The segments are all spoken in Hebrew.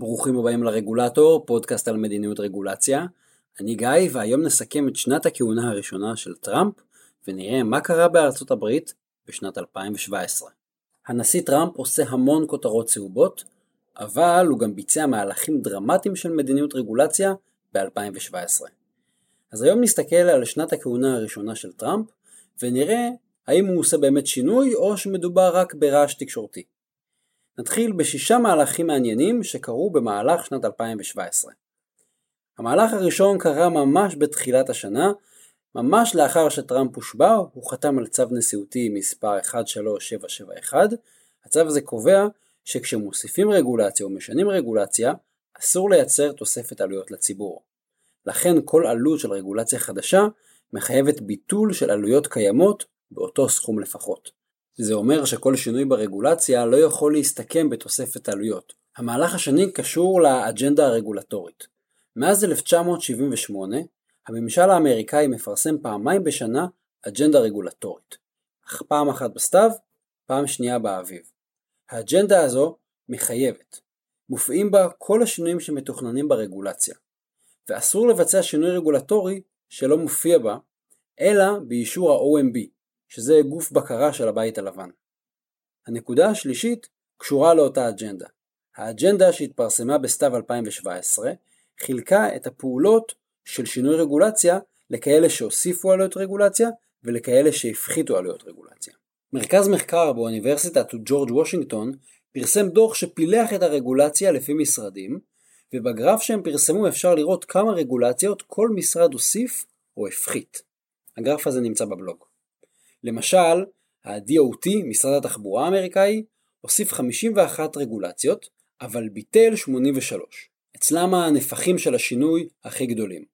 ברוכים הבאים לרגולטור, פודקאסט על מדיניות רגולציה. אני גיא, והיום נסכם את שנת הכהונה הראשונה של טראמפ, ונראה מה קרה בארצות הברית בשנת 2017. הנשיא טראמפ עושה המון כותרות צהובות, אבל הוא גם ביצע מהלכים דרמטיים של מדיניות רגולציה ב-2017. אז היום נסתכל על שנת הכהונה הראשונה של טראמפ, ונראה האם הוא עושה באמת שינוי או שמדובר רק ברעש תקשורתי. נתחיל בשישה מהלכים מעניינים שקרו במהלך שנת 2017. המהלך הראשון קרה ממש בתחילת השנה, ממש לאחר שטראמפ הושבע, הוא חתם על צו נשיאותי מספר 13771. הצו הזה קובע שכשמוסיפים רגולציה או משנים רגולציה, אסור לייצר תוספת עלויות לציבור. לכן כל עלות של רגולציה חדשה מחייבת ביטול של עלויות קיימות באותו סכום לפחות. זה אומר שכל שינוי ברגולציה לא יכול להסתכם בתוספת עלויות. המהלך השני קשור לאג'נדה הרגולטורית. מאז 1978, הממשל האמריקאי מפרסם פעמיים בשנה אג'נדה רגולטורית. אך פעם אחת בסתיו, פעם שנייה באביב. האג'נדה הזו מחייבת. מופיעים בה כל השינויים שמתוכננים ברגולציה. ואסור לבצע שינוי רגולטורי שלא מופיע בה, אלא באישור ה-OMB, שזה גוף בקרה של הבית הלבן. הנקודה השלישית קשורה לאותה אג'נדה. האג'נדה שהתפרסמה בסתיו 2017 חילקה את הפעולות של שינוי רגולציה לכאלה שהוסיפו עלויות רגולציה ולכאלה שהפחיתו עלויות רגולציה. מרכז מחקר באוניברסיטת ג'ורג' וושינגטון פרסם דוח שפילח את הרגולציה לפי משרדים, ובגרף שהם פרסמו אפשר לראות כמה רגולציות כל משרד הוסיף או הפחית. הגרף הזה נמצא בבלוג. למשל, ה-DOT, משרד התחבורה האמריקאי, הוסיף 51 רגולציות, אבל ביטל 83. אצלם הנפחים של השינוי הכי גדולים.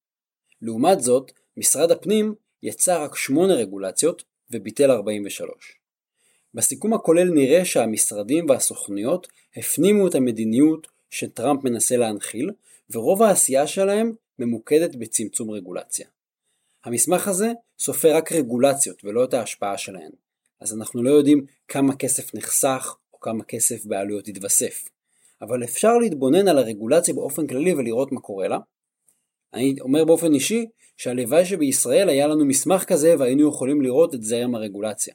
לעומת זאת, משרד הפנים יצא רק 8 רגולציות וביטל 43. בסיכום הכולל נראה שהמשרדים והסוכנויות הפנימו את המדיניות שטראמפ מנסה להנחיל, ורוב העשייה שלהם ממוקדת בצמצום רגולציה. המסמך הזה סופר רק רגולציות ולא את ההשפעה שלהן, אז אנחנו לא יודעים כמה כסף נחסך או כמה כסף בעלויות יתווסף. אבל אפשר להתבונן על הרגולציה באופן כללי ולראות מה קורה לה. אני אומר באופן אישי שהלוואי שבישראל היה לנו מסמך כזה והיינו יכולים לראות את זרם הרגולציה.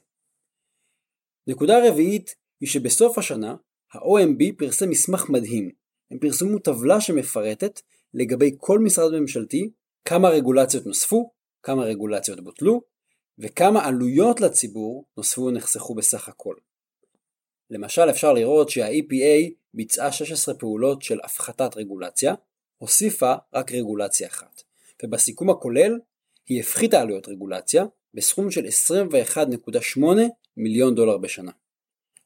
נקודה רביעית היא שבסוף השנה ה-OMB פרסם מסמך מדהים. הם פרסמו טבלה שמפרטת לגבי כל משרד ממשלתי כמה רגולציות נוספו, כמה רגולציות בוטלו, וכמה עלויות לציבור נוספו ונחסכו בסך הכל. למשל אפשר לראות שה-EPA ביצעה 16 פעולות של הפחתת רגולציה, הוסיפה רק רגולציה אחת, ובסיכום הכולל היא הפחיתה עלויות רגולציה בסכום של 21.8 מיליון דולר בשנה.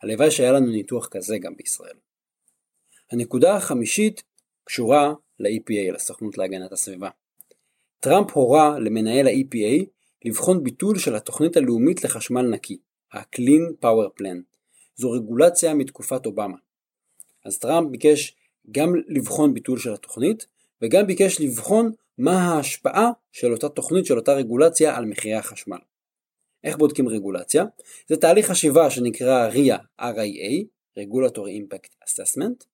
הלוואי שהיה לנו ניתוח כזה גם בישראל. הנקודה החמישית קשורה ל-EPA, לסוכנות להגנת הסביבה. טראמפ הורה למנהל ה-EPA לבחון ביטול של התוכנית הלאומית לחשמל נקי, ה-Clean Power Plan. זו רגולציה מתקופת אובמה. אז טראמפ ביקש גם לבחון ביטול של התוכנית, וגם ביקש לבחון מה ההשפעה של אותה תוכנית, של אותה רגולציה על מחירי החשמל. איך בודקים רגולציה? זה תהליך חשיבה שנקרא RIA, RIA, Regulatory Impact Assessment,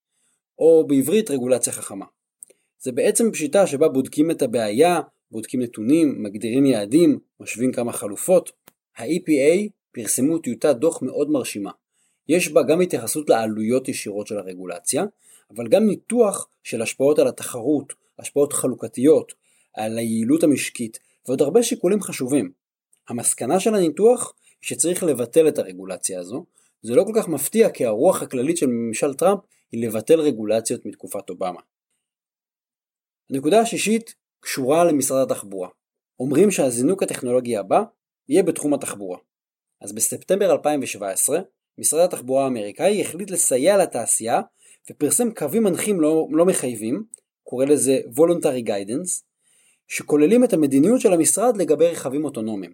או בעברית רגולציה חכמה. זה בעצם פשיטה שבה בודקים את הבעיה, בודקים נתונים, מגדירים יעדים, משווים כמה חלופות. ה-EPA פרסמו טיוטת דוח מאוד מרשימה. יש בה גם התייחסות לעלויות ישירות של הרגולציה, אבל גם ניתוח של השפעות על התחרות, השפעות חלוקתיות, על היעילות המשקית, ועוד הרבה שיקולים חשובים. המסקנה של הניתוח היא שצריך לבטל את הרגולציה הזו. זה לא כל כך מפתיע כי הרוח הכללית של ממשל טראמפ היא לבטל רגולציות מתקופת אובמה. הנקודה השישית קשורה למשרד התחבורה. אומרים שהזינוק הטכנולוגי הבא יהיה בתחום התחבורה. אז בספטמבר 2017, משרד התחבורה האמריקאי החליט לסייע לתעשייה ופרסם קווים מנחים לא, לא מחייבים, קורא לזה voluntary guidance, שכוללים את המדיניות של המשרד לגבי רכבים אוטונומיים.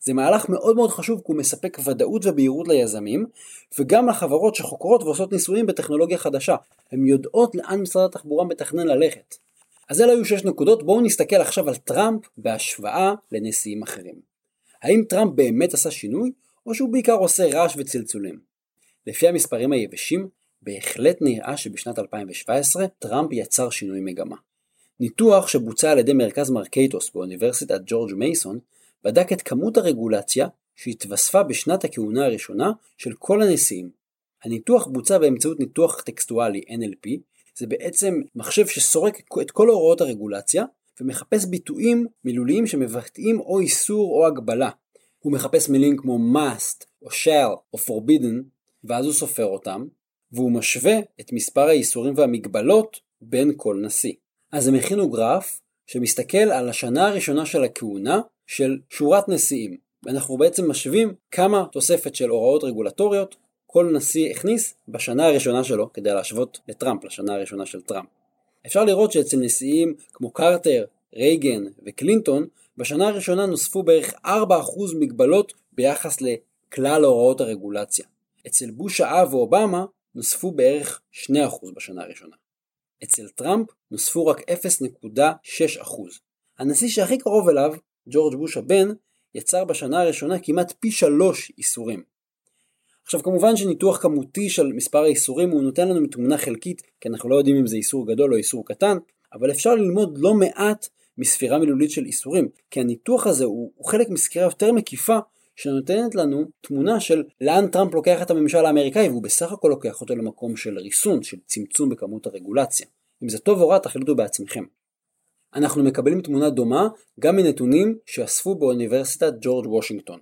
זה מהלך מאוד מאוד חשוב כי הוא מספק ודאות ובהירות ליזמים וגם לחברות שחוקרות ועושות ניסויים בטכנולוגיה חדשה. הן יודעות לאן משרד התחבורה מתכנן ללכת. אז אלה היו שש נקודות, בואו נסתכל עכשיו על טראמפ בהשוואה לנשיאים אחרים. האם טראמפ באמת עשה שינוי, או שהוא בעיקר עושה רעש וצלצולים? לפי המספרים היבשים, בהחלט נראה שבשנת 2017 טראמפ יצר שינוי מגמה. ניתוח שבוצע על ידי מרכז מרקטוס באוניברסיטת ג'ורג' מייסון בדק את כמות הרגולציה שהתווספה בשנת הכהונה הראשונה של כל הנשיאים. הניתוח בוצע באמצעות ניתוח טקסטואלי NLP, זה בעצם מחשב שסורק את כל הוראות הרגולציה ומחפש ביטויים מילוליים שמבטאים או איסור או הגבלה. הוא מחפש מילים כמו must או shall או forbidden ואז הוא סופר אותם והוא משווה את מספר האיסורים והמגבלות בין כל נשיא. אז הם הכינו גרף שמסתכל על השנה הראשונה של הכהונה של שורת נשיאים. ואנחנו בעצם משווים כמה תוספת של הוראות רגולטוריות כל נשיא הכניס בשנה הראשונה שלו כדי להשוות לטראמפ, לשנה הראשונה של טראמפ. אפשר לראות שאצל נשיאים כמו קרטר, רייגן וקלינטון, בשנה הראשונה נוספו בערך 4% מגבלות ביחס לכלל הוראות הרגולציה. אצל בוש האב ואובמה נוספו בערך 2% בשנה הראשונה. אצל טראמפ נוספו רק 0.6%. הנשיא שהכי קרוב אליו, ג'ורג' בוש הבן, יצר בשנה הראשונה כמעט פי שלוש איסורים. עכשיו כמובן שניתוח כמותי של מספר האיסורים הוא נותן לנו מתמונה חלקית, כי אנחנו לא יודעים אם זה איסור גדול או איסור קטן, אבל אפשר ללמוד לא מעט מספירה מילולית של איסורים, כי הניתוח הזה הוא, הוא חלק מסקירה יותר מקיפה שנותנת לנו תמונה של לאן טראמפ לוקח את הממשל האמריקאי והוא בסך הכל לוקח אותו למקום של ריסון, של צמצום בכמות הרגולציה. אם זה טוב או רע תחליטו בעצמכם. אנחנו מקבלים תמונה דומה גם מנתונים שאספו באוניברסיטת ג'ורג' וושינגטון.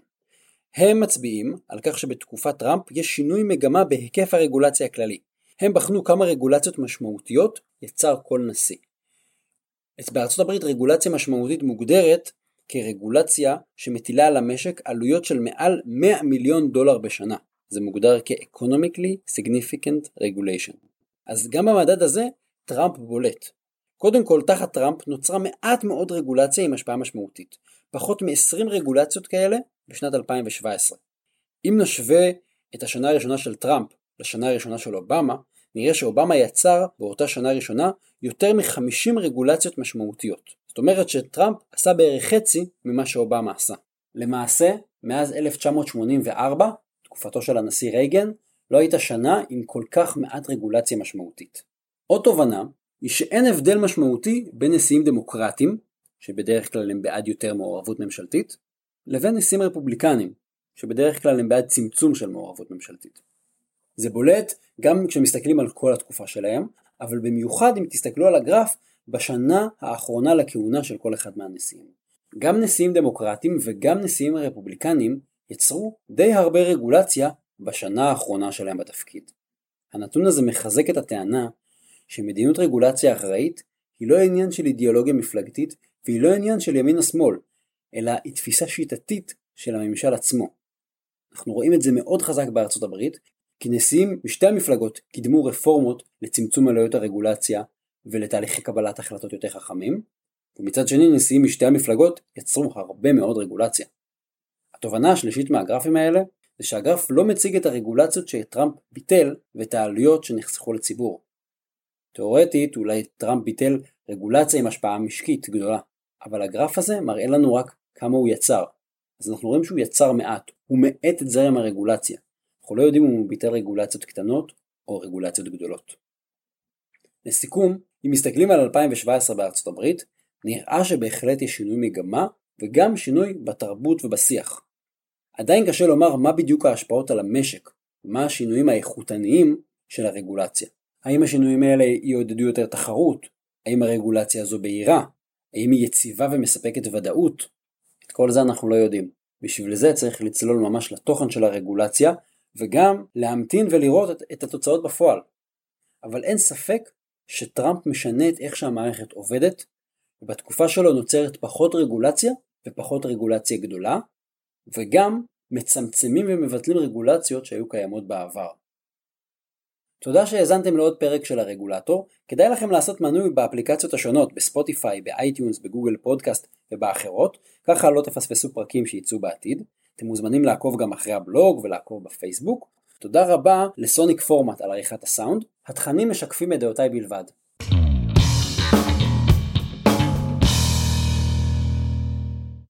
הם מצביעים על כך שבתקופת טראמפ יש שינוי מגמה בהיקף הרגולציה הכללי. הם בחנו כמה רגולציות משמעותיות יצר כל נשיא. בארצות הברית רגולציה משמעותית מוגדרת כרגולציה שמטילה על המשק עלויות של מעל 100 מיליון דולר בשנה. זה מוגדר כ-economically significant regulation. אז גם במדד הזה טראמפ בולט. קודם כל, תחת טראמפ נוצרה מעט מאוד רגולציה עם השפעה משמעותית. פחות מ-20 רגולציות כאלה בשנת 2017. אם נשווה את השנה הראשונה של טראמפ לשנה הראשונה של אובמה, נראה שאובמה יצר באותה שנה ראשונה יותר מ-50 רגולציות משמעותיות. זאת אומרת שטראמפ עשה בערך חצי ממה שאובמה עשה. למעשה, מאז 1984, תקופתו של הנשיא רייגן, לא הייתה שנה עם כל כך מעט רגולציה משמעותית. עוד תובנה היא שאין הבדל משמעותי בין נשיאים דמוקרטיים, שבדרך כלל הם בעד יותר מעורבות ממשלתית, לבין נשיאים רפובליקנים, שבדרך כלל הם בעד צמצום של מעורבות ממשלתית. זה בולט גם כשמסתכלים על כל התקופה שלהם, אבל במיוחד אם תסתכלו על הגרף בשנה האחרונה לכהונה של כל אחד מהנשיאים. גם נשיאים דמוקרטיים וגם נשיאים רפובליקנים יצרו די הרבה רגולציה בשנה האחרונה שלהם בתפקיד. הנתון הזה מחזק את הטענה שמדיניות רגולציה אחראית היא לא עניין של אידיאולוגיה מפלגתית והיא לא עניין של ימין או שמאל, אלא היא תפיסה שיטתית של הממשל עצמו. אנחנו רואים את זה מאוד חזק בארצות הברית, כי נשיאים משתי המפלגות קידמו רפורמות לצמצום עלויות הרגולציה ולתהליכי קבלת החלטות יותר חכמים, ומצד שני נשיאים משתי המפלגות יצרו הרבה מאוד רגולציה. התובנה השלישית מהגרפים האלה זה שהגרף לא מציג את הרגולציות שטראמפ ביטל ואת העלויות שנחסכו לציבור. תאורטית אולי טראמפ ביטל רגולציה עם השפעה משקית גדולה, אבל הגרף הזה מראה לנו רק כמה הוא יצר. אז אנחנו רואים שהוא יצר מעט, הוא מאט את זרם הרגולציה. אנחנו לא יודעים אם הוא ביטל רגולציות קטנות או רגולציות גדולות. לסיכום, אם מסתכלים על 2017 בארצות הברית, נראה שבהחלט יש שינוי מגמה וגם שינוי בתרבות ובשיח. עדיין קשה לומר מה בדיוק ההשפעות על המשק, ומה השינויים האיכותניים של הרגולציה. האם השינויים האלה יעודדו יותר תחרות? האם הרגולציה הזו בהירה? האם היא יציבה ומספקת ודאות? כל זה אנחנו לא יודעים. בשביל זה צריך לצלול ממש לתוכן של הרגולציה, וגם להמתין ולראות את, את התוצאות בפועל. אבל אין ספק שטראמפ משנה את איך שהמערכת עובדת, ובתקופה שלו נוצרת פחות רגולציה ופחות רגולציה גדולה, וגם מצמצמים ומבטלים רגולציות שהיו קיימות בעבר. תודה שהאזנתם לעוד פרק של הרגולטור, כדאי לכם לעשות מנוי באפליקציות השונות, בספוטיפיי, באייטיונס, בגוגל פודקאסט ובאחרות, ככה לא תפספסו פרקים שייצאו בעתיד. אתם מוזמנים לעקוב גם אחרי הבלוג ולעקוב בפייסבוק. תודה רבה לסוניק פורמט על עריכת הסאונד, התכנים משקפים את דעותיי בלבד.